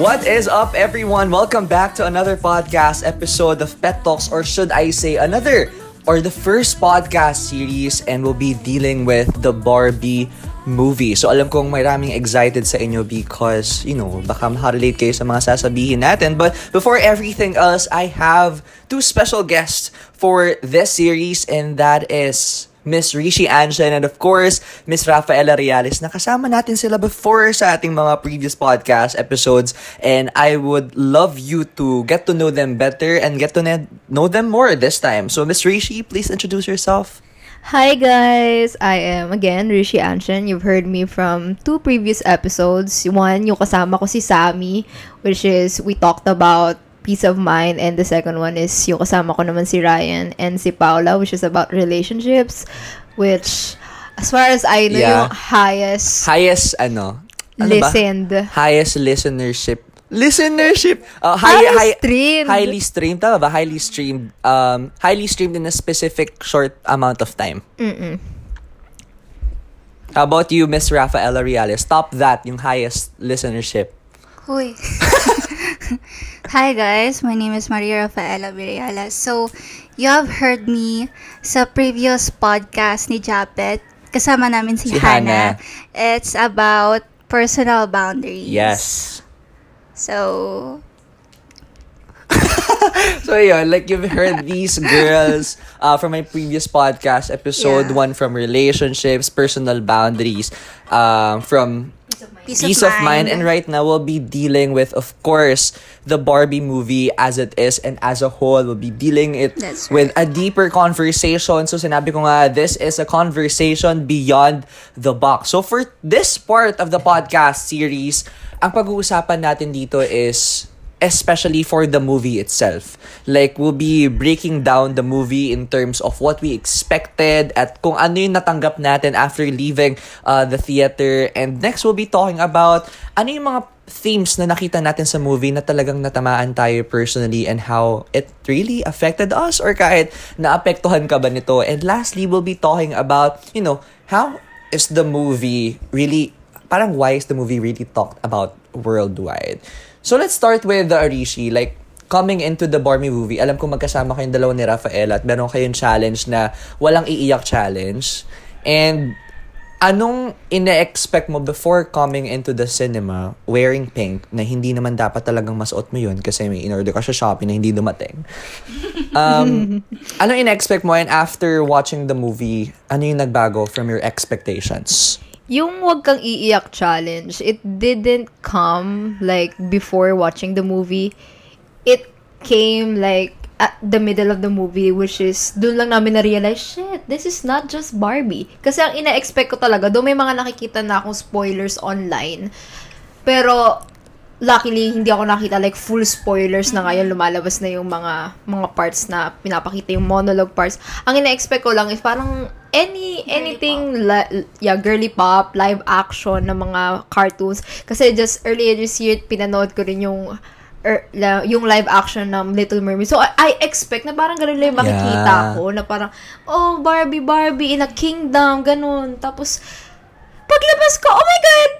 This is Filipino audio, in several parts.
What is up, everyone? Welcome back to another podcast episode of Pet Talks, or should I say, another or the first podcast series, and we'll be dealing with the Barbie movie. So alam kong maraming excited sa inyo because, you know, baka makarelate kayo sa mga sasabihin natin. But before everything else, I have two special guests for this series, and that is Miss Rishi Anshan and of course, Miss Rafaela Reales. Nakasama natin sila before sa ating mga previous podcast episodes and I would love you to get to know them better and get to know them more this time. So Miss Rishi, please introduce yourself. Hi guys! I am again Rishi Anshan. You've heard me from two previous episodes. One, yung kasama ko si Sammy, which is we talked about peace of mind and the second one is yung kasama ko naman si Ryan and si Paula which is about relationships which as far as I know Yeah. yung highest Highest, ano? ano ba? listened Highest listenership. Listenership! Uh, high, Highest high, streamed. Highly streamed. Tama ba? Highly streamed. Um, highly streamed in a specific short amount of time. Mm-mm. How about you, Miss Rafaela Reales? Top that, yung highest listenership. Huy. Hi guys, my name is Maria Rafaela Viriala. So, you have heard me sa previous podcast ni Japet. Kasama namin si, Si Hannah. Hannah. It's about personal boundaries. Yes. So, So yun, like you've heard these girls uh, from my previous podcast episode, Yeah. one from relationships, personal boundaries, um, from peace, peace of mind. And right now, we'll be dealing with, of course, the Barbie movie as it is and as a whole. We'll be dealing it That's with a deeper conversation. So sinabi ko nga, this is a conversation beyond the box. So for this part of the podcast series, ang pag-uusapan natin dito is especially for the movie itself. Like, we'll be breaking down the movie in terms of what we expected at kung ano yung natanggap natin after leaving uh, the theater. And next, we'll be talking about ano yung mga themes na nakita natin sa movie na talagang natamaan tayo personally and how it really affected us or kahit naapektuhan ka ba nito. And lastly, we'll be talking about, you know, how is the movie really, parang why is the movie really talked about worldwide? So let's start with the Arishi. Like, coming into the Barbie movie, alam ko magkasama kayong dalawa ni Rafaela at meron kayong challenge na walang iiyak challenge. And anong ine-expect mo before coming into the cinema wearing pink na hindi naman dapat talagang masuot mo yun kasi may in-order ka sa Shopee na hindi dumating. Um, anong ine-expect mo and after watching the movie, ano yung nagbago from your expectations? Yung wag kang iiyak challenge, it didn't come like before watching the movie. It came like at the middle of the movie which is doon lang namin na-realize, shit, this is not just Barbie. Kasi ang ina-expect ko talaga, doon may mga nakikita na akong spoilers online. Pero luckily hindi ako nakita like full spoilers na ngayon lumalabas na yung mga mga parts na pinapakita yung monologue parts. Ang ina-expect ko lang is parang any anything li- yeah girly pop live action na mga cartoons kasi just earlier this year pinanood ko rin yung er, la- yung live action ng Little Mermaid. So, I, I expect na parang ganun lang makikita Yeah. ko. Na parang, oh, Barbie, Barbie in a kingdom, ganun. Tapos, paglabas ko, oh my God!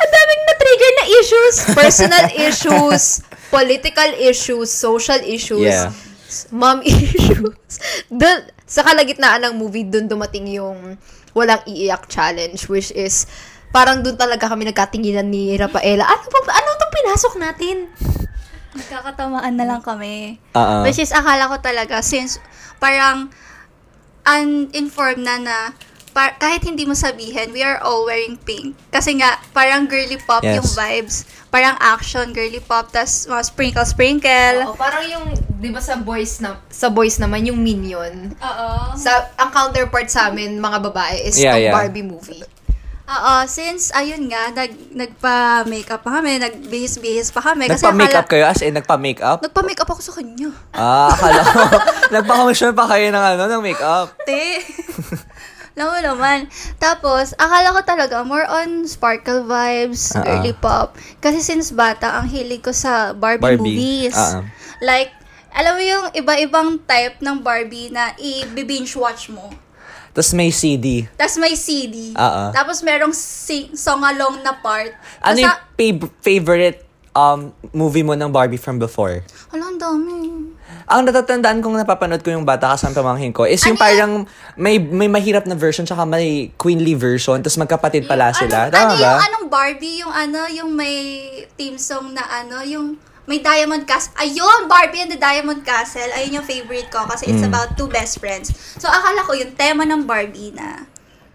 Ang daming na-trigger na issues. Personal issues, political issues, social issues, Yeah. mom issues. Dun, sa kalagitnaan ng movie, dun dumating yung walang iiyak challenge, which is, parang dun talaga kami nagkatinginan ni Rafaela. Ano ba, ano itong pinasok natin? Nagkakatamaan na lang kami. Uh-uh. Which is, akala ko talaga, since parang uninformed na na, par- kahit hindi mo sabihin, we are all wearing pink. Kasi nga, parang girly pop Yes. yung vibes. Parang action, girly pop, tas mga sprinkle-sprinkle. Oo, parang yung, di ba sa boys na, sa boys naman, yung Minion. Oo. Sa, ang counterpart sa amin, mga babae, is Yeah, tong yeah. Barbie movie. Oo, since, ayun nga, nag, nagpa-makeup pa kami, nagbihis-bihis pa kami. Kasi Nagpa-makeup akala- kayo? As in, nagpa-makeup? Nagpa-makeup ako sa kanya. Ah, akala ko. Nagpa-commission pa kayo ng ano, ng makeup. Te. Alam mo naman. Tapos, akala ko talaga more on sparkle vibes, Ah, girly ah. pop. Kasi since bata, ang hilig ko sa Barbie, Barbie. movies. Ah. Like, alam mo yung iba-ibang type ng Barbie na i-binge watch mo. Tapos may CD. Tapos may CD. Ah. Tapos merong sing- song-along na part. Ano yung Basta, fav- favorite um, movie mo ng Barbie from before? Hala, ang dami. Ang natatandaan kong napapanood ko yung bata kasama pamangkin ko is yung Ano parang may may mahirap na version tsaka may queenly version tapos magkapatid pala sila. Ano, Tama ano ba? yung anong Barbie, yung ano, yung may theme song na ano, yung may Diamond Castle. Ayun, Barbie and the Diamond Castle. Ayun yung favorite ko kasi Mm. it's about two best friends. So, akala ko yung tema ng Barbie na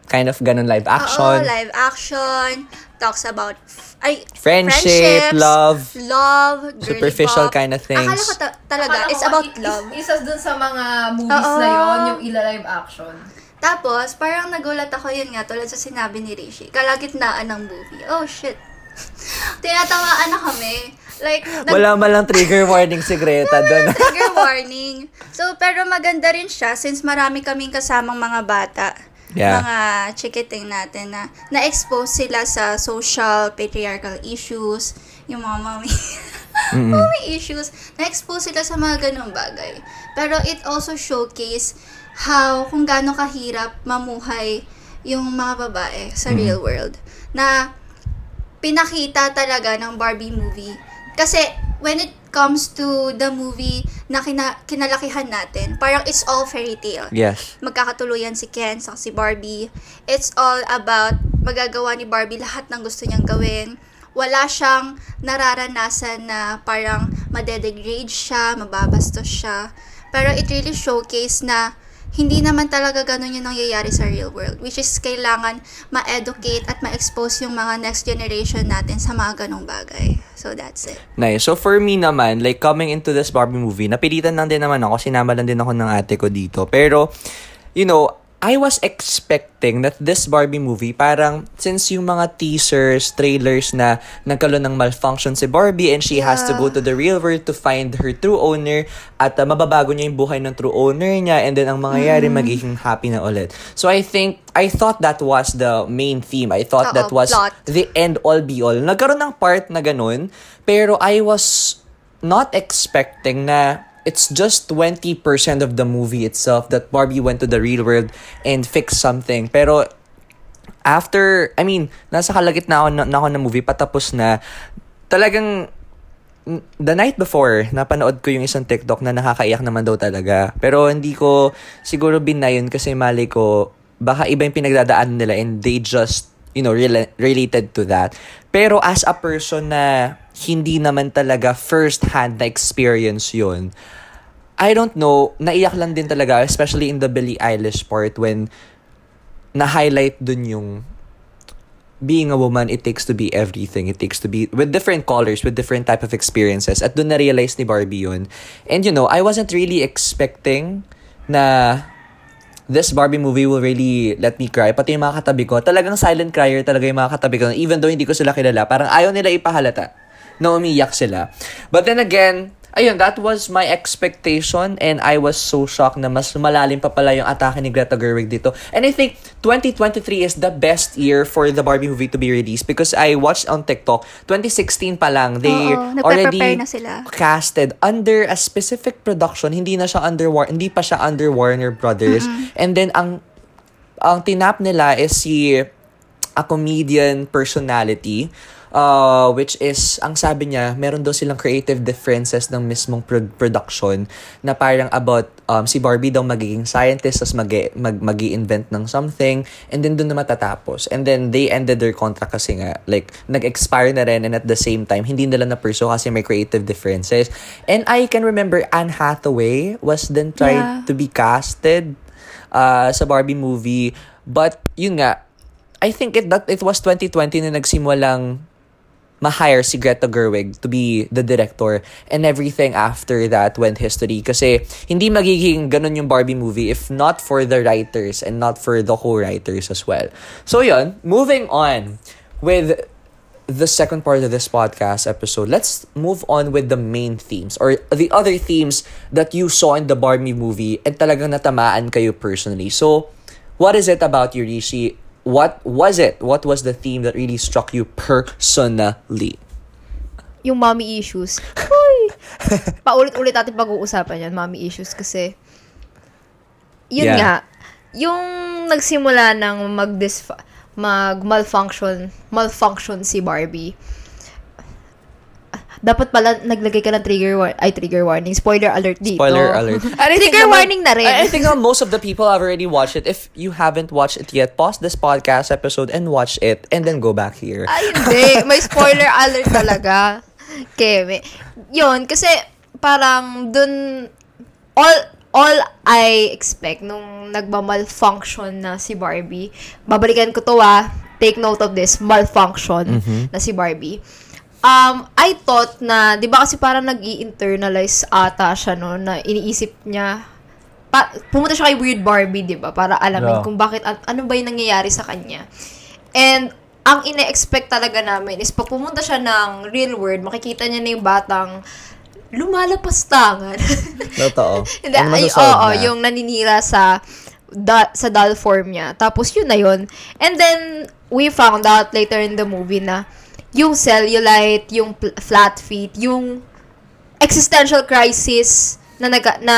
Kind of ganun live Oo, action. live action, talks about ay, Friendship, love, love, superficial pop. kind of things. Akala ko ta- talaga, Akala it's ko about is- love. Isa dun sa mga movies Oo. na yon yung ila-live action. Tapos, parang nagulat ako yun nga, tulad sa sinabi ni Rishi, kalagitnaan ng movie. Oh, shit. Tinatamaan na kami. Like, nag- Wala man lang trigger warning si Greta doon. trigger warning. So, pero maganda rin siya since marami kaming kasamang mga bata. Yeah. Mga chikiting natin na na-expose sila sa social patriarchal issues, yung mga mommy, mommy issues, na-expose sila sa mga ganong bagay. Pero it also showcase how, kung gaano kahirap mamuhay yung mga babae sa real world. Na pinakita talaga ng Barbie movie. Kasi when it comes to the movie na kina, kinalakihan natin, parang it's all fairy tale. yes. Magkakatuluyan si Ken sa si Barbie. It's all about magagawa ni Barbie lahat ng gusto niyang gawin. Wala siyang nararanasan na parang madedegrade siya, mababastos siya. Pero it really showcase na hindi naman talaga ganun yung nangyayari sa real world. Which is kailangan ma-educate at ma-expose yung mga next generation natin sa mga ganong bagay. So that's it. Nice. So for me naman, like coming into this Barbie movie, napilitan lang din naman ako, sinama lang din ako ng ate ko dito. Pero, you know, I was expecting that this Barbie movie, parang since yung mga teasers, trailers na nagkaroon ng malfunction si Barbie and she has to Yeah. go to the real world to find her true owner at uh, mababago niya yung buhay ng true owner niya and then ang mangyayari magiging happy na ulit. So I think, I thought that was the main theme. I thought Oo, that was plot. the end all be all. Nagkaroon ng part na ganun, pero I was not expecting na it's just 20% of the movie itself that Barbie went to the real world and fixed something. Pero after, I mean, nasa kalagitnaan na, na ako ng movie, patapos na, talagang the night before, napanood ko yung isang TikTok na nakakaiyak naman daw talaga. Pero hindi ko siguro binayon kasi mali ko, baka iba yung pinagdadaan nila and they just, you know, rela- related to that. Pero as a person na hindi naman talaga first-hand na experience yun, I don't know, naiyak lang din talaga, especially in the Billie Eilish part when na-highlight dun yung being a woman, it takes to be everything. It takes to be with different colors, with different type of experiences. At doon na-realize ni Barbie yun. And you know, I wasn't really expecting na this Barbie movie will really let me cry. Pati yung mga katabi ko, talagang silent crier talaga yung mga katabi ko. Even though hindi ko sila kilala, parang ayaw nila ipahalata na umiyak sila. But then again, ayun, that was my expectation and I was so shocked na mas malalim pa pala yung atake ni Greta Gerwig dito. And I think 2023 is the best year for the Barbie movie to be released because I watched on TikTok, 2016 pa lang, they Oo, already na sila. casted under a specific production, hindi na siya under War- hindi pa siya under Warner Brothers. And then ang ang tinap nila is si a comedian personality uh, which is, ang sabi niya, meron daw silang creative differences ng mismong pro- production na parang about um, si Barbie daw magiging scientist tas mag, mag, mag invent ng something and then doon na matatapos. And then they ended their contract kasi nga, like, nag-expire na rin and at the same time, hindi nila na pursue kasi may creative differences. And I can remember Anne Hathaway was then tried Yeah. to be casted uh, sa Barbie movie. But, yun nga, I think it that it was 2020 na nagsimulang ma-hire si Greta Gerwig to be the director and everything after that went history kasi hindi magiging ganun yung Barbie movie if not for the writers and not for the co-writers as well. So yun, moving on with the second part of this podcast episode, let's move on with the main themes or the other themes that you saw in the Barbie movie and talagang natamaan kayo personally. So, what is it about you, Rishi? What was it? What was the theme that really struck you personally? Yung mommy issues. Uy! Paulit-ulit natin pag-uusapan yan, mommy issues, kasi yun Yeah. nga, yung nagsimula ng mag mag malfunction malfunction si Barbie dapat pala naglagay ka ng trigger war- ay trigger warning, spoiler alert dito. Spoiler alert. I trigger naman- warning na rin. I think most of the people have already watched it. If you haven't watched it yet, pause this podcast episode and watch it, and then go back here. Ay, hindi. May spoiler alert talaga. Keme. Yun, kasi parang dun, all, all I expect nung nagmamalfunction na si Barbie, babalikan ko to ah, take note of this, malfunction na si Barbie. Um, I thought na, di ba kasi parang nag internalize ata siya, no, na iniisip niya, pa, pumunta siya kay Weird Barbie, di ba? Para alamin Yeah. kung bakit, an- ano ba yung nangyayari sa kanya. And, ang ine-expect talaga namin is pag pumunta siya ng real world, makikita niya na yung batang lumalapas tangan. Totoo. Hindi, ay, oo, na. yung naninira sa da, sa doll form niya. Tapos yun na yun. And then, we found out later in the movie na yung cellulite, yung pl- flat feet, yung existential crisis na naga, na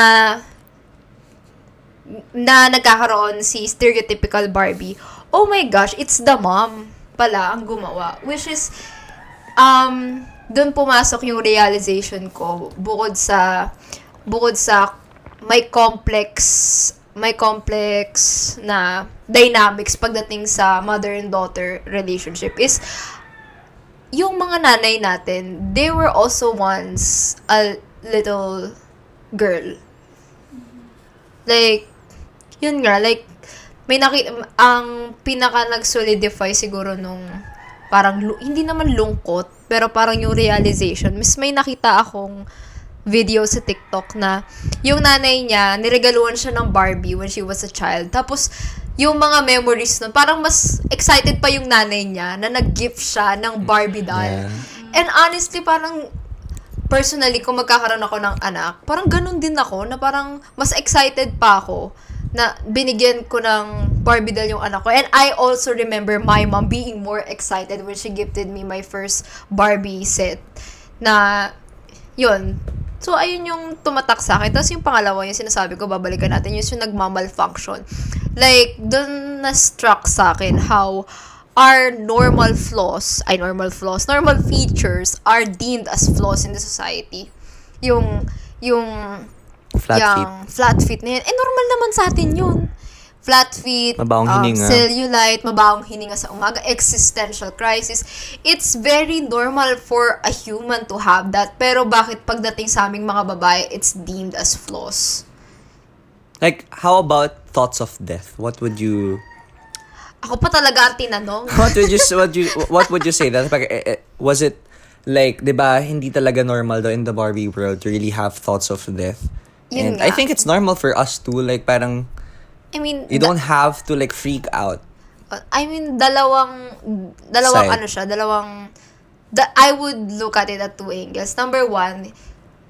na nagkakaroon si stereotypical Barbie. Oh my gosh, it's the mom pala ang gumawa. Which is, um, doon pumasok yung realization ko bukod sa, bukod sa may complex, may complex na dynamics pagdating sa mother and daughter relationship is, yung mga nanay natin, they were also once a little girl. Like, yun nga, like, may naki, ang pinaka nag-solidify siguro nung parang, hindi naman lungkot, pero parang yung realization, mas may nakita akong video sa TikTok na yung nanay niya, niregaluhan siya ng Barbie when she was a child. Tapos, yung mga memories nun, parang mas excited pa yung nanay niya na nag-gift siya ng Barbie doll. Yeah. And honestly, parang personally, kung magkakaroon ako ng anak, parang ganun din ako, na parang mas excited pa ako na binigyan ko ng Barbie doll yung anak ko. And I also remember my mom being more excited when she gifted me my first Barbie set. Na, yun. So, ayun yung tumatak sa akin. Tapos yung pangalawa, yung sinasabi ko, babalikan natin, yun yung nagmamalfunction. Like, dun na-struck sa akin how our normal flaws, ay normal flaws, normal features are deemed as flaws in the society. Yung, yung, Flat yung feet. flat feet na yun. Eh, normal naman sa atin yun. Flat feet, Mabawang um, hininga. cellulite, mabawang hininga sa umaga, existential crisis. It's very normal for a human to have that. Pero bakit pagdating sa aming mga babae, it's deemed as flaws? Like, how about thoughts of death? What would you Ako pa talaga ang tinanong. what would you what you what would you say that eh, eh, was it like 'di ba hindi talaga normal daw in the Barbie world to really have thoughts of death Yun and I nga. think it's normal for us too like parang I mean, you don't have to like freak out I mean, dalawang, dalawang Side. ano siya, dalawang, da, I would look at it at two angles. Number one,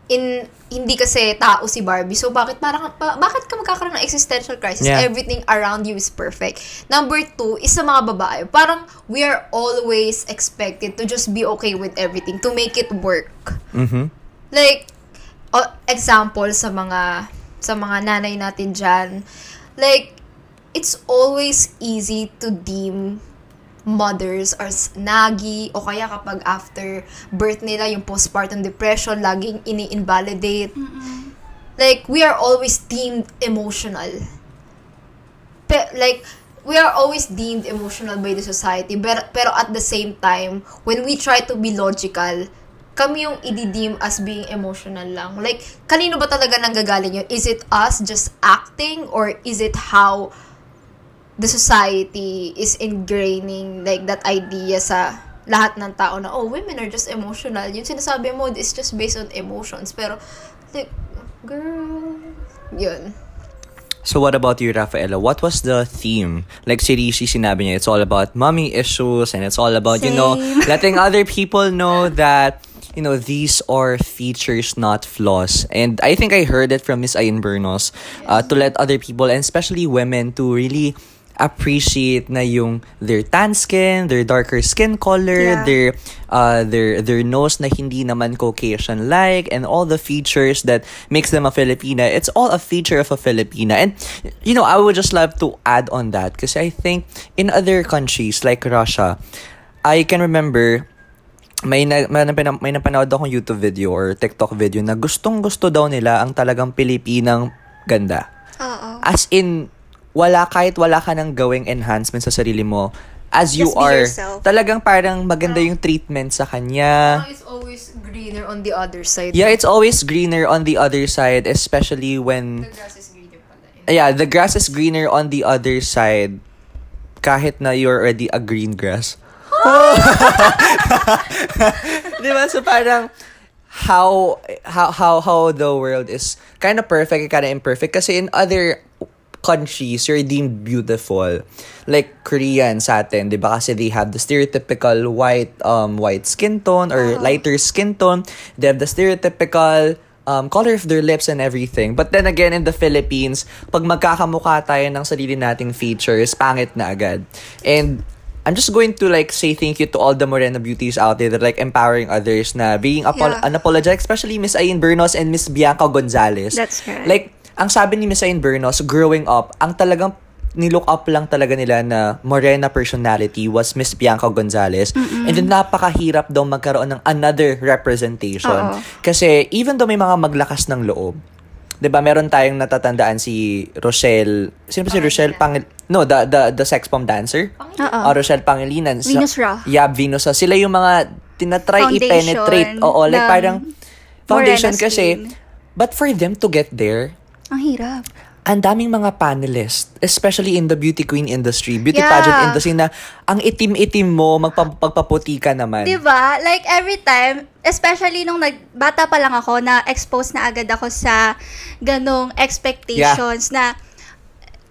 in, hindi kasi tao si Barbie. So, bakit parang, pa, bakit ka magkakaroon ng existential crisis? Yeah. Everything around you is perfect. Number two, is sa mga babae. Parang, we are always expected to just be okay with everything, to make it work. mhm Like, example sa mga sa mga nanay natin dyan, like, it's always easy to deem mothers are nagi o kaya kapag after birth nila yung postpartum depression laging ini-invalidate. Like we are always deemed emotional. Pe- like we are always deemed emotional by the society pero, pero at the same time when we try to be logical kami yung ididim as being emotional lang like kanino ba talaga nanggagaling yun is it us just acting or is it how the society is ingraining like that idea sa lahat ng tao na oh women are just emotional yung sinasabi mo is just based on emotions pero like girl yun So what about you, Rafaela? What was the theme? Like si Rishi sinabi niya, it's all about mommy issues and it's all about, you know, Same. letting other people know that, you know, these are features, not flaws. And I think I heard it from Miss Ayin Bernos uh, to let other people, and especially women, to really appreciate na yung their tan skin, their darker skin color, Yeah. their uh their their nose na hindi naman Caucasian like and all the features that makes them a Filipina. It's all a feature of a Filipina. And you know, I would just love to add on that because I think in other countries like Russia, I can remember may na, may, napina- may napanood akong YouTube video or TikTok video na gustong gusto daw nila ang talagang Pilipinang ganda. Oo. As in, wala kahit wala ka nang gawing enhancement sa sarili mo. As you Just be are, yourself. talagang parang maganda yung treatment sa kanya. It's always greener on the other side. Yeah, it's always greener on the other side, especially when grass is greener pala. Yeah, the grass is greener on the other side kahit na you're already a green grass. Di ba? So parang how how how how the world is kind of perfect and kind of imperfect kasi in other countries you're deemed beautiful like Korean sa atin di ba kasi they have the stereotypical white um white skin tone or lighter skin tone they have the stereotypical um, color of their lips and everything. But then again, in the Philippines, pag magkakamukha tayo ng sarili nating features, pangit na agad. And I'm just going to like say thank you to all the Morena beauties out there that are, like empowering others na being apo- Yeah. unapologetic, especially Miss Ayin Bernos and Miss Bianca Gonzalez. That's right. Like, ang sabi ni Miss Ayin Bernos, growing up, ang talagang nilook up lang talaga nila na Morena personality was Miss Bianca Gonzalez. And then napakahirap daw magkaroon ng another representation. Oo. Kasi even though may mga maglakas ng loob, 'di ba meron tayong natatandaan si Rochelle, sino ba si Rochelle Pangil No, the the the sex bomb dancer. Oo. Ah, Rochelle Pangilinan. Sa- Venus Ra. Yeah, Venus Ra. Sila yung mga tinatry Foundation i-penetrate. Oo, like ng parang foundation Morena kasi. skin. But for them to get there, Ang hirap. Ang daming mga panelists, especially in the beauty queen industry, beauty Yeah. pageant industry na ang itim-itim mo, magpapagpaputi ka naman. Diba? Like, every time, especially nung nag, bata pa lang ako, na-expose na agad ako sa ganong expectations na,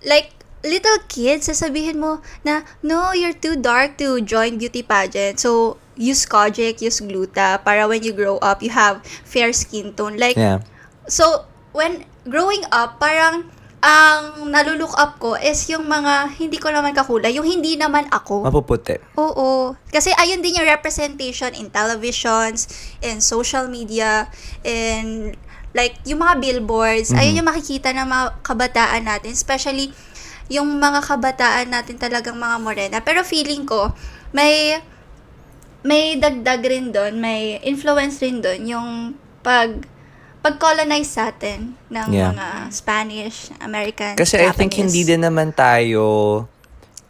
like, little kids, sasabihin mo na, no, you're too dark to join beauty pageant. So, use Kojic, use Gluta, para when you grow up, you have fair skin tone. Like, Yeah. So, when growing up, parang ang naluluok up ko is yung mga hindi ko naman kakulay, yung hindi naman ako. Mapuputi. Oo. Kasi ayun din yung representation in televisions, in social media, in like yung mga billboards. Ayun yung makikita ng mga kabataan natin, especially yung mga kabataan natin talagang mga morena. Pero feeling ko, may may dagdag rin doon, may influence rin doon yung pag pag-colonize sa atin ng Yeah. mga Spanish, American, Kasi I think Japanese. hindi din naman tayo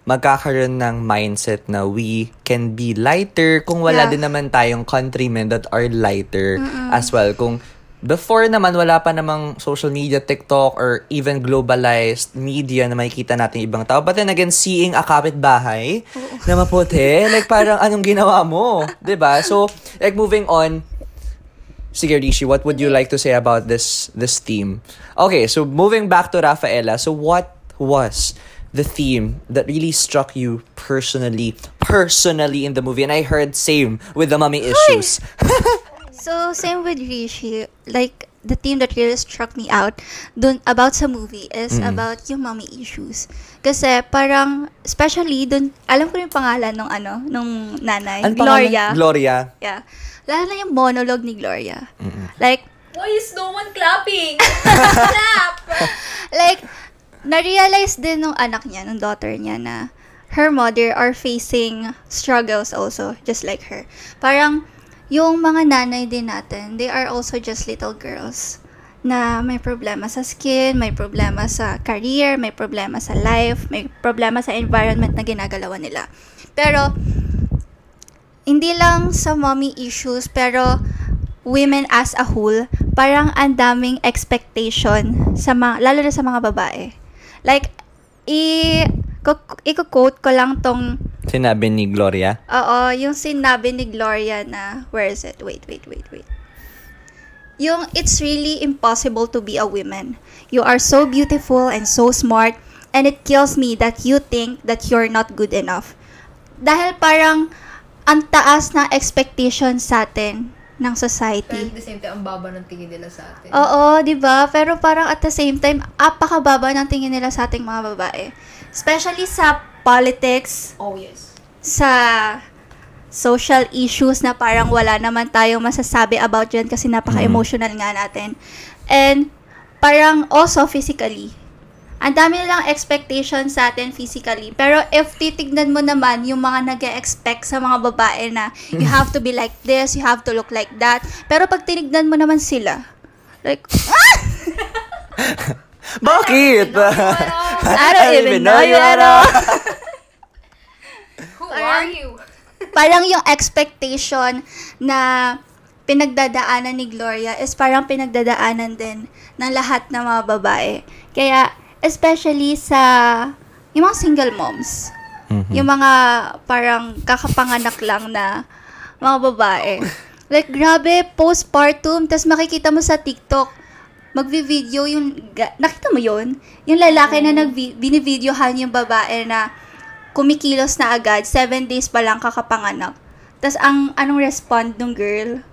magkakaroon ng mindset na we can be lighter kung wala Yeah. din naman tayong countrymen that are lighter as well. Kung before naman wala pa namang social media, TikTok, or even globalized media na makikita natin ibang tao. But then again, seeing a kapitbahay na maputi, like parang anong ginawa mo? ba So, like moving on, Sige, Rishi, what would you like to say about this this theme? Okay, so moving back to Rafaela, so what was the theme that really struck you personally, personally in the movie? And I heard same with the mommy issues. So, same with Rishi. Like, the theme that really struck me out dun about sa movie is about yung mommy issues. Kasi parang, especially dun, alam ko yung pangalan nung ano, nung nanay. Ano pangalan? Gloria. Gloria. yeah. Lalo na yung monologue ni Gloria. Like, Why is no one clapping? Clap! like, na-realize din nung anak niya, nung daughter niya na her mother are facing struggles also, just like her. Parang, yung mga nanay din natin, they are also just little girls na may problema sa skin, may problema sa career, may problema sa life, may problema sa environment na ginagalawan nila. Pero, hindi lang sa mommy issues, pero women as a whole, parang ang daming expectation sa mga, lalo na sa mga babae. Like, i, i-quote ko lang tong, Sinabi ni Gloria. oo, yung sinabi ni Gloria na, where is it? Wait, wait, wait, wait. Yung, it's really impossible to be a woman. You are so beautiful and so smart, and it kills me that you think that you're not good enough. Dahil parang, ang taas na expectation sa atin ng Pero society. at the same time, ang baba ng tingin nila sa atin. Oo, 'di ba? Pero parang at the same time, apakababa ng tingin nila sa ating mga babae. Especially sa politics, Oh, yes. sa social issues na parang wala naman tayong masasabi about dyan kasi napaka-emotional nga natin. And parang also physically, ang dami nilang expectation sa atin physically. Pero if titignan mo naman yung mga nag expect sa mga babae na you have to be like this, you have to look like that. Pero pag tinignan mo naman sila, like, Bakit? I don't even know you at all. Who are you? parang yung expectation na pinagdadaanan ni Gloria is parang pinagdadaanan din ng lahat ng mga babae. Kaya, especially sa yung mga single moms, yung mga parang kakapanganak lang na mga babae. Like, grabe, postpartum, tas makikita mo sa TikTok, magvi-video yung, ga- nakita mo yun? Yung lalaki na nag binivideohan yung babae na kumikilos na agad, seven days pa lang kakapanganak. Tapos ang anong respond ng girl?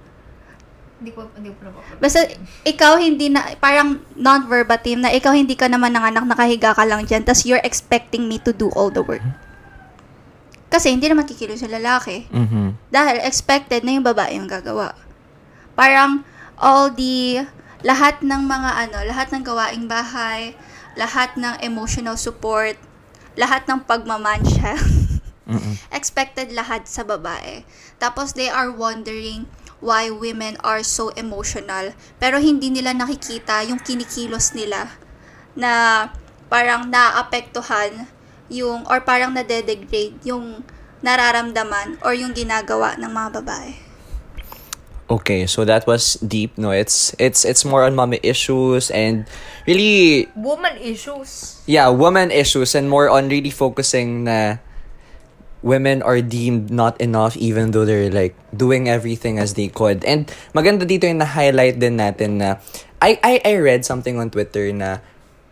Hindi ko, hindi ko napapag- Basta ikaw hindi na, parang non-verbatim na ikaw hindi ka naman nanganak, nakahiga ka lang dyan, tapos you're expecting me to do all the work. Kasi hindi naman kikilos yung lalaki. Mhm. Dahil expected na yung babae yung gagawa. Parang all the, lahat ng mga ano, lahat ng gawaing bahay, lahat ng emotional support, lahat ng pagmamansya, expected lahat sa babae. Tapos they are wondering why women are so emotional, pero hindi nila nakikita yung kinikilos nila na parang naapektuhan yung or parang nade-degrade yung nararamdaman or yung ginagawa ng mga babae. Okay, so that was deep. No, it's it's it's more on mommy issues and really Woman issues. yeah, woman issues and more on really focusing na women are deemed not enough even though they're like doing everything as they could. And maganda dito yung na-highlight din natin na I, I, I read something on Twitter na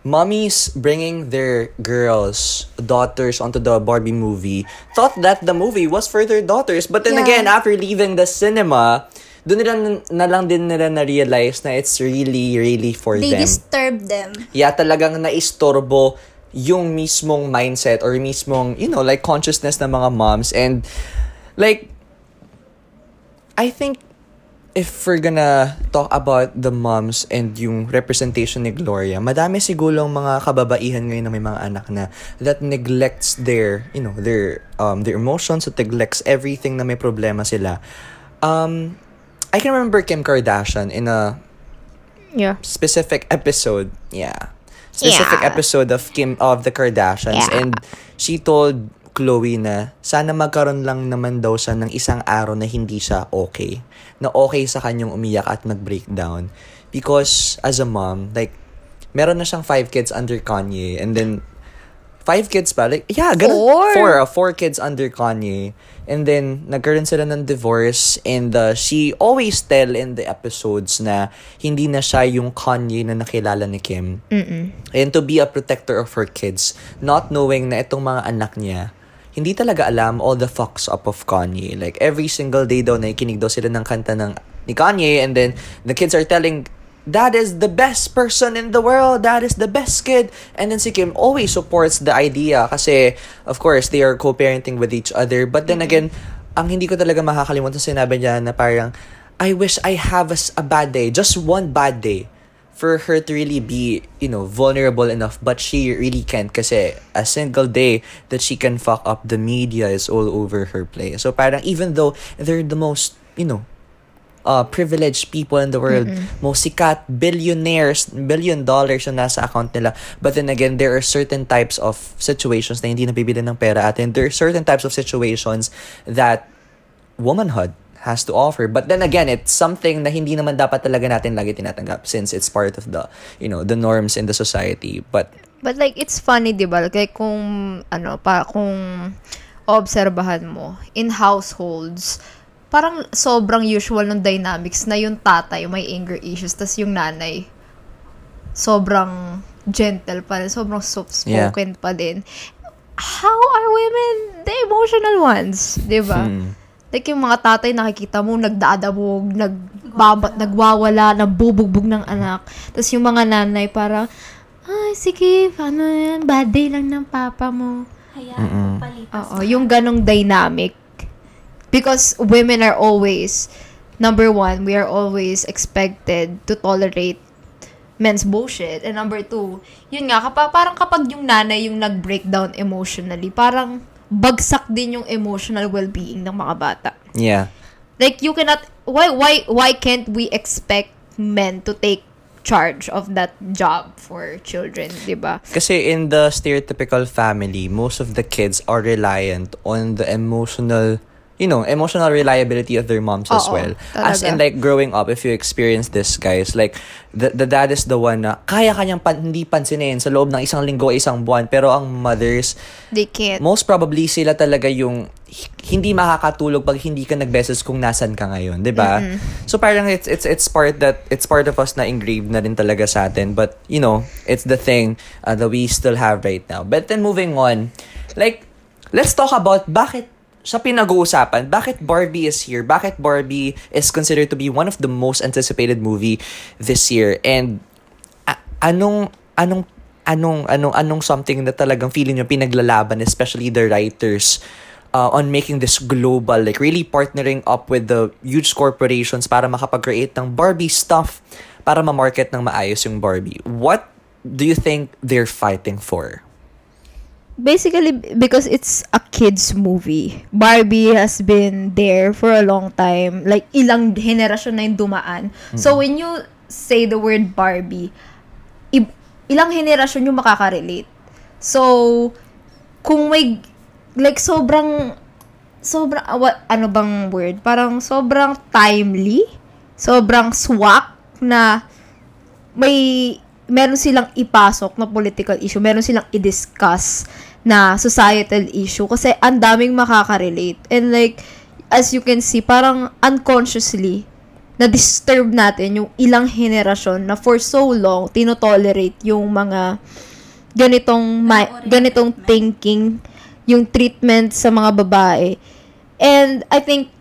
mommies bringing their girls, daughters onto the Barbie movie thought that the movie was for their daughters. But then Yeah. again, after leaving the cinema, doon nila na lang din nila na-realize na it's really, really for They them disturb them. yeah, talagang naistorbo yung mismong mindset or mismong, you know, like consciousness ng mga moms. And like, I think if we're gonna talk about the moms and yung representation ni Gloria, madami sigulong mga kababaihan ngayon na may mga anak na that neglects their, you know, their um their emotions, that neglects everything na may problema sila. Um, I can remember Kim Kardashian in a Yeah. specific episode. Yeah. Specific Yeah. episode of Kim of the Kardashians Yeah. and she told Chloe na sana magkaroon lang naman daw siya ng isang araw na hindi siya okay. Na okay sa kanyang umiyak at mag-breakdown. Because as a mom, like, meron na siyang five kids under Kanye and then five kids pa. Like, yeah, ganun. Four. Four, uh, four kids under Kanye. And then, nagkaroon sila ng divorce and uh, she always tell in the episodes na hindi na siya yung Kanye na nakilala ni Kim. And to be a protector of her kids, not knowing na itong mga anak niya, hindi talaga alam all the fucks up of Kanye. Like, every single day daw, nakikinig daw sila ng kanta ng ni Kanye and then the kids are telling that is the best person in the world. That is the best kid. And then si Kim always supports the idea kasi, of course, they are co-parenting with each other. But then again, ang hindi ko talaga makakalimutan sinabi niya na parang, I wish I have a, a bad day. Just one bad day for her to really be, you know, vulnerable enough. But she really can't kasi a single day that she can fuck up, the media is all over her place. So parang even though they're the most, you know, uh, privileged people in the world, most sikat, billionaires, billion dollars yung nasa account nila. But then again, there are certain types of situations na hindi nabibili ng pera atin. There are certain types of situations that womanhood has to offer. But then again, it's something na hindi naman dapat talaga natin lagi tinatanggap since it's part of the, you know, the norms in the society. But But like, it's funny, di ba? Like, kung, ano, pa, kung obserbahan mo, in households, parang sobrang usual ng dynamics na yung tatay may anger issues, tas yung nanay, sobrang gentle pa rin, sobrang soft-spoken pa din. How are women the emotional ones? Di ba? Like yung mga tatay nakikita mo nagdadabog, nagbabat, nagwawala, nagbubugbog ng anak. Tapos yung mga nanay parang, ay sige, ano yan, bad day lang ng papa mo. Hayaan mo palipas. Oo, yung ganong dynamic. Because women are always, number one, we are always expected to tolerate men's bullshit. And number two, yun nga, kapag, parang kapag yung nanay yung nag-breakdown emotionally, parang bagsak din yung emotional well-being ng mga bata. Yeah. Like you cannot why why why can't we expect men to take charge of that job for children, 'di ba? Kasi in the stereotypical family, most of the kids are reliant on the emotional, you know, emotional reliability of their moms as Oo, well. As in talaga. like growing up, if you experience this, guys, like the, the dad is the one na kaya kanyang pan, hindi pansinin sa loob ng isang linggo, isang buwan, pero ang mothers, They can't. most probably sila talaga yung hindi makakatulog pag hindi ka nagbeses kung nasan ka ngayon, 'di ba? So parang it's it's it's part that it's part of us na engraved na rin talaga sa atin, but you know, it's the thing uh, that we still have right now. But then moving on, like let's talk about bakit sa pinag-uusapan, bakit Barbie is here? Bakit Barbie is considered to be one of the most anticipated movie this year? And a- anong anong anong anong anong something na talagang feeling nyo pinaglalaban especially the writers uh, on making this global like really partnering up with the huge corporations para makapag-create ng Barbie stuff para ma-market ng maayos yung Barbie what do you think they're fighting for Basically because it's a kids movie. Barbie has been there for a long time. Like ilang henerasyon na yung dumaan. So when you say the word Barbie, i- ilang henerasyon yung makaka-relate. So kung may like sobrang sobrang ah, what ano bang word? Parang sobrang timely, sobrang swak na may meron silang ipasok na political issue, meron silang i-discuss na societal issue kasi ang daming makaka-relate. And like, as you can see, parang unconsciously, na-disturb natin yung ilang henerasyon na for so long, tinotolerate yung mga ganitong, ma- ganitong thinking, yung treatment sa mga babae. And I think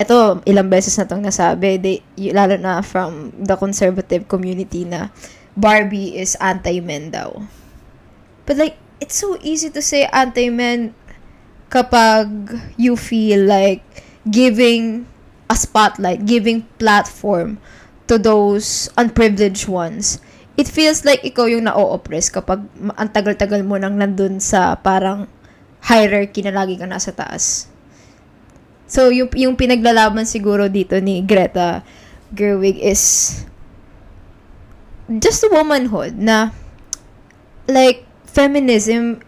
ito, ilang beses na itong nasabi, they, y- lalo na from the conservative community na Barbie is anti-men daw. But like, it's so easy to say anti-men kapag you feel like giving a spotlight, giving platform to those unprivileged ones. It feels like ikaw yung na-oppress kapag ang tagal-tagal mo nang nandun sa parang hierarchy na lagi ka nasa taas. So, yung, yung pinaglalaban siguro dito ni Greta Gerwig is just womanhood na like feminism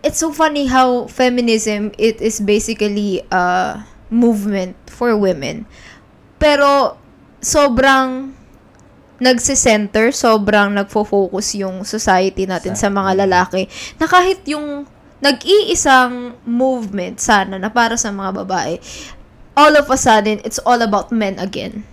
it's so funny how feminism it is basically a movement for women. Pero sobrang nagse-center, sobrang nagfo-focus yung society natin sa mga lalaki na kahit yung nag-iisang movement sana na para sa mga babae all of a sudden it's all about men again.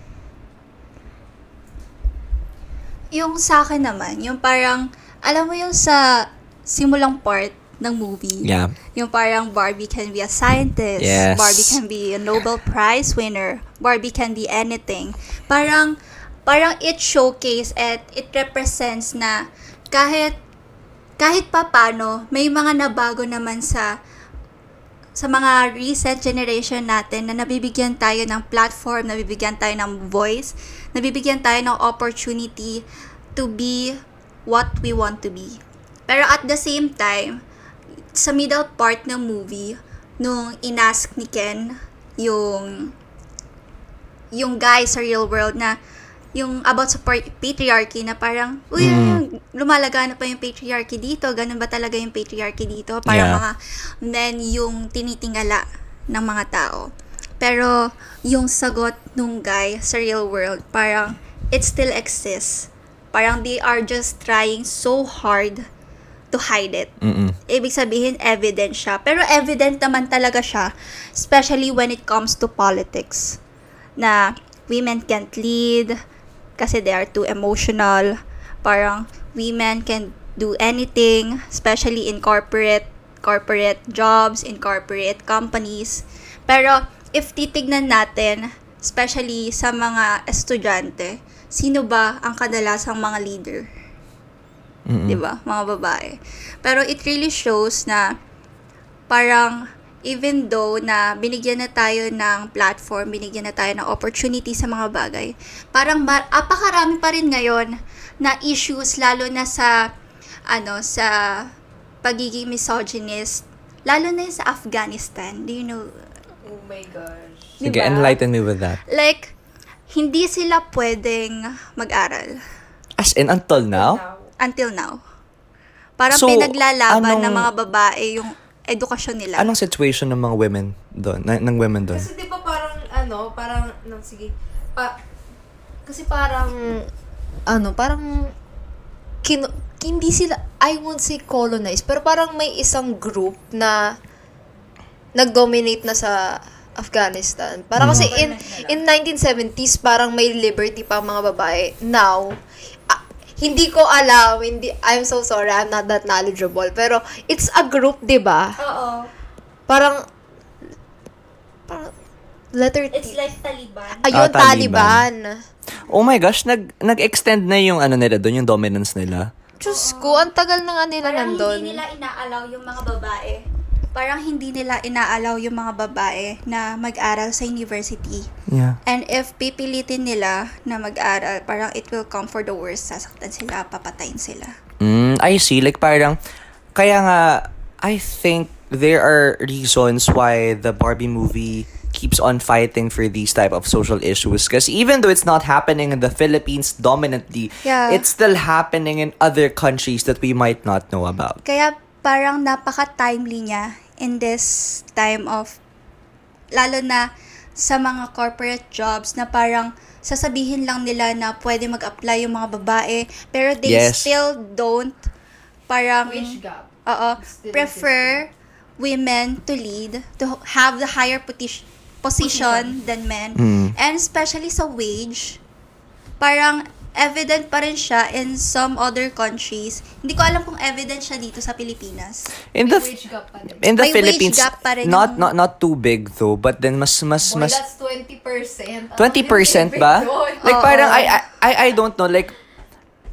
Yung sa akin naman, yung parang, alam mo yung sa simulang part ng movie. Yeah. Yung parang Barbie can be a scientist. Yes. Barbie can be a Nobel Prize winner. Barbie can be anything. Parang, parang it showcase and it represents na kahit, kahit pa paano, may mga nabago naman sa sa mga recent generation natin na nabibigyan tayo ng platform, nabibigyan tayo ng voice, nabibigyan tayo ng opportunity to be what we want to be. Pero at the same time, sa middle part ng movie, nung inask ni Ken yung yung guy sa real world na yung about sa patriarchy na parang, uy, Mm. lumalaga na pa yung patriarchy dito, ganun ba talaga yung patriarchy dito? Parang Yeah. mga, then yung tinitingala ng mga tao. Pero yung sagot nung guy sa real world, parang it still exists. Parang they are just trying so hard to hide it. Mm-mm. Ibig sabihin, evident siya. Pero evident naman talaga siya, especially when it comes to politics. Na women can't lead kasi they are too emotional. Parang women can do anything, especially in corporate corporate jobs, in corporate companies. Pero if titignan natin, especially sa mga estudyante, sino ba ang kadalasang mga leader? Mm-mm. 'di ba? Mga babae. Pero it really shows na parang even though na binigyan na tayo ng platform, binigyan na tayo ng opportunity sa mga bagay, parang mar- apakarami pa rin ngayon na issues lalo na sa ano sa pagiging misogynist lalo na sa Afghanistan. Do you know Oh my gosh. Sige, Diba? enlighten me with that. like hindi sila pwedeng mag-aral As in, until now? Until now. Parang So, pinaglalaban ng anong- mga babae yung edukasyon nila. Anong situation ng mga women doon? Ng, ng women doon? Kasi di ba parang, ano, parang, no, sige, pa, kasi parang, ano, parang, kino, hindi sila, I won't say colonized, pero parang may isang group na nag-dominate na sa Afghanistan. Parang kasi in, in 1970s, parang may liberty pa ang mga babae. Now, hindi ko alam, hindi, I'm so sorry, I'm not that knowledgeable, pero it's a group, di ba? Oo. Parang, parang, letter T. It's like Taliban. Ayun, Ah, Taliban. Taliban. Oh my gosh, nag, nag-extend na yung ano nila doon, yung dominance nila. Diyos ko, ang tagal na nga nila Parang nandun. hindi nila inaalaw yung mga babae. Parang hindi nila inaalaw yung mga babae na mag-aral sa university. Yeah. And if pipilitin nila na mag-aral, parang it will come for the worst. Sasaktan sila, papatayin sila. Mm, I see. Like parang, kaya nga, I think there are reasons why the Barbie movie keeps on fighting for these type of social issues. Because even though it's not happening in the Philippines dominantly, Yeah. it's still happening in other countries that we might not know about. Kaya parang napaka-timely niya in this time of, lalo na sa mga corporate jobs na parang sasabihin lang nila na pwede mag-apply yung mga babae, pero they Yes. still don't parang Wage gap. oo, prefer women to lead, to have the higher position, position than men. Mm. And especially sa wage, parang evident pa rin siya in some other countries. Hindi ko alam kung evident siya dito sa Pilipinas. In May the wage gap pa in the May wage Philippines, gap pa rin not yung- not not too big though, but then mas mas Boy, mas that's 20%. 20% ba? Like Oo. parang I, I I I don't know like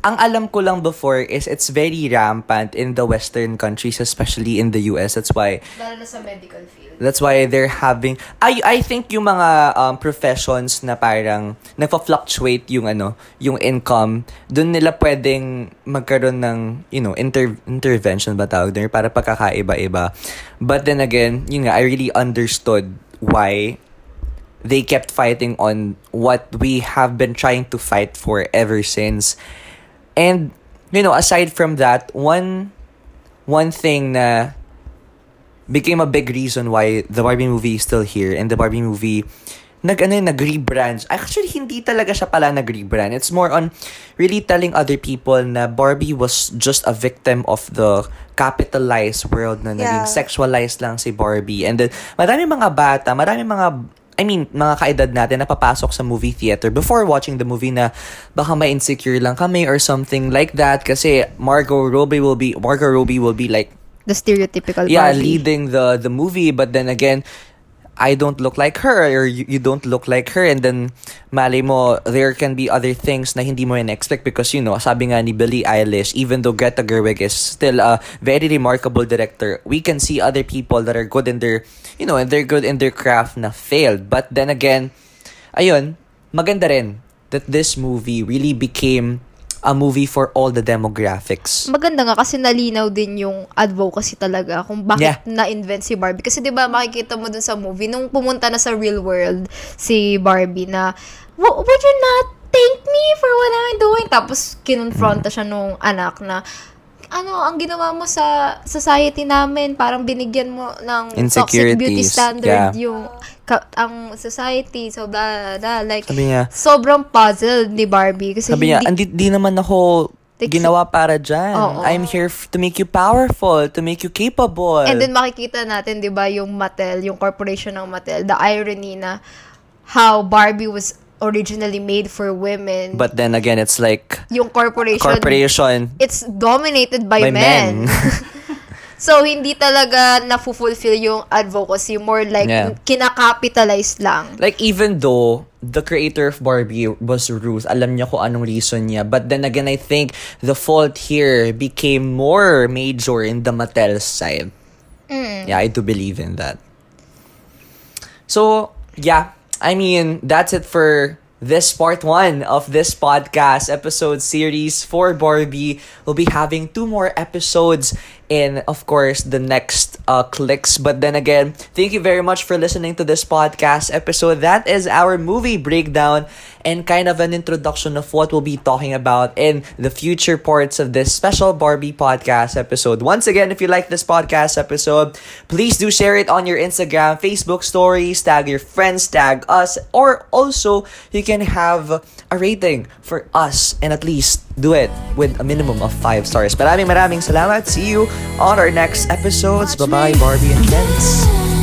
ang alam ko lang before is it's very rampant in the western countries especially in the US that's why Lalo na sa medical field. that's why they're having I I think yung mga um, professions na parang nagfa-fluctuate yung ano yung income doon nila pwedeng magkaroon ng you know inter intervention ba tawag doon para pagkakaiba-iba but then again yun nga I really understood why they kept fighting on what we have been trying to fight for ever since. And you know, aside from that, one one thing na became a big reason why the Barbie movie is still here and the Barbie movie nag ano yun, nag-rebrand. Actually, hindi talaga siya pala nag-rebrand. It's more on really telling other people na Barbie was just a victim of the capitalized world na naging Yeah. sexualized lang si Barbie. And then, marami mga bata, marami mga I mean, mga kaedad natin na papasok sa movie theater before watching the movie na baka may insecure lang kami or something like that kasi Margot Robbie will be Margot Robbie will be like The stereotypical yeah Barbie. leading the the movie but then again I don't look like her or you, you don't look like her and then mali mo there can be other things na hindi mo in-expect because you know sabi nga ni Billie Eilish even though Greta Gerwig is still a very remarkable director we can see other people that are good in their you know and they're good in their craft na failed. But then again ayun maganda rin that this movie really became a movie for all the demographics Maganda nga kasi nalinaw din yung advocacy talaga kung bakit Yeah. na-invent si Barbie. Kasi 'di ba makikita mo dun sa movie nung pumunta na sa real world si Barbie na "Wo- would you not thank me for what I'm doing? Tapos kinonfronta siya nung anak na ano, ang ginawa mo sa society namin, parang binigyan mo ng toxic beauty standard yeah. yung ka- ang society, so blah, blah, blah. Like, Sabi niya- sobrang puzzled ni Barbie. Kasi Sabi niya, hindi, hindi di naman ako Like, ginawa para dyan. Oo. I'm here f- to make you powerful, to make you capable. And then makikita natin, 'di ba, yung Mattel, yung corporation ng Mattel, the irony na how Barbie was originally made for women. But then again, it's like yung corporation, corporation it's dominated by, by men. men. so hindi talaga na-fulfill yung advocacy, more like Yeah. kinakapitalize lang. like even though the creator of Barbie was Ruth, alam niya kung anong reason niya. But then again, I think the fault here became more major in the Mattel side. Mm. Yeah, I do believe in that. So, yeah, I mean, that's it for this part one of this podcast episode series for Barbie. We'll be having two more episodes in, of course, the next uh, clicks. But then again, thank you very much for listening to this podcast episode. That is our movie breakdown and kind of an introduction of what we'll be talking about in the future parts of this special Barbie podcast episode. Once again, if you like this podcast episode, please do share it on your Instagram, Facebook stories, tag your friends, tag us, or also you can have a rating for us and at least do it with a minimum of 5 stars. Maraming maraming salamat. See you on our next episodes. Bye-bye, Barbie and friends.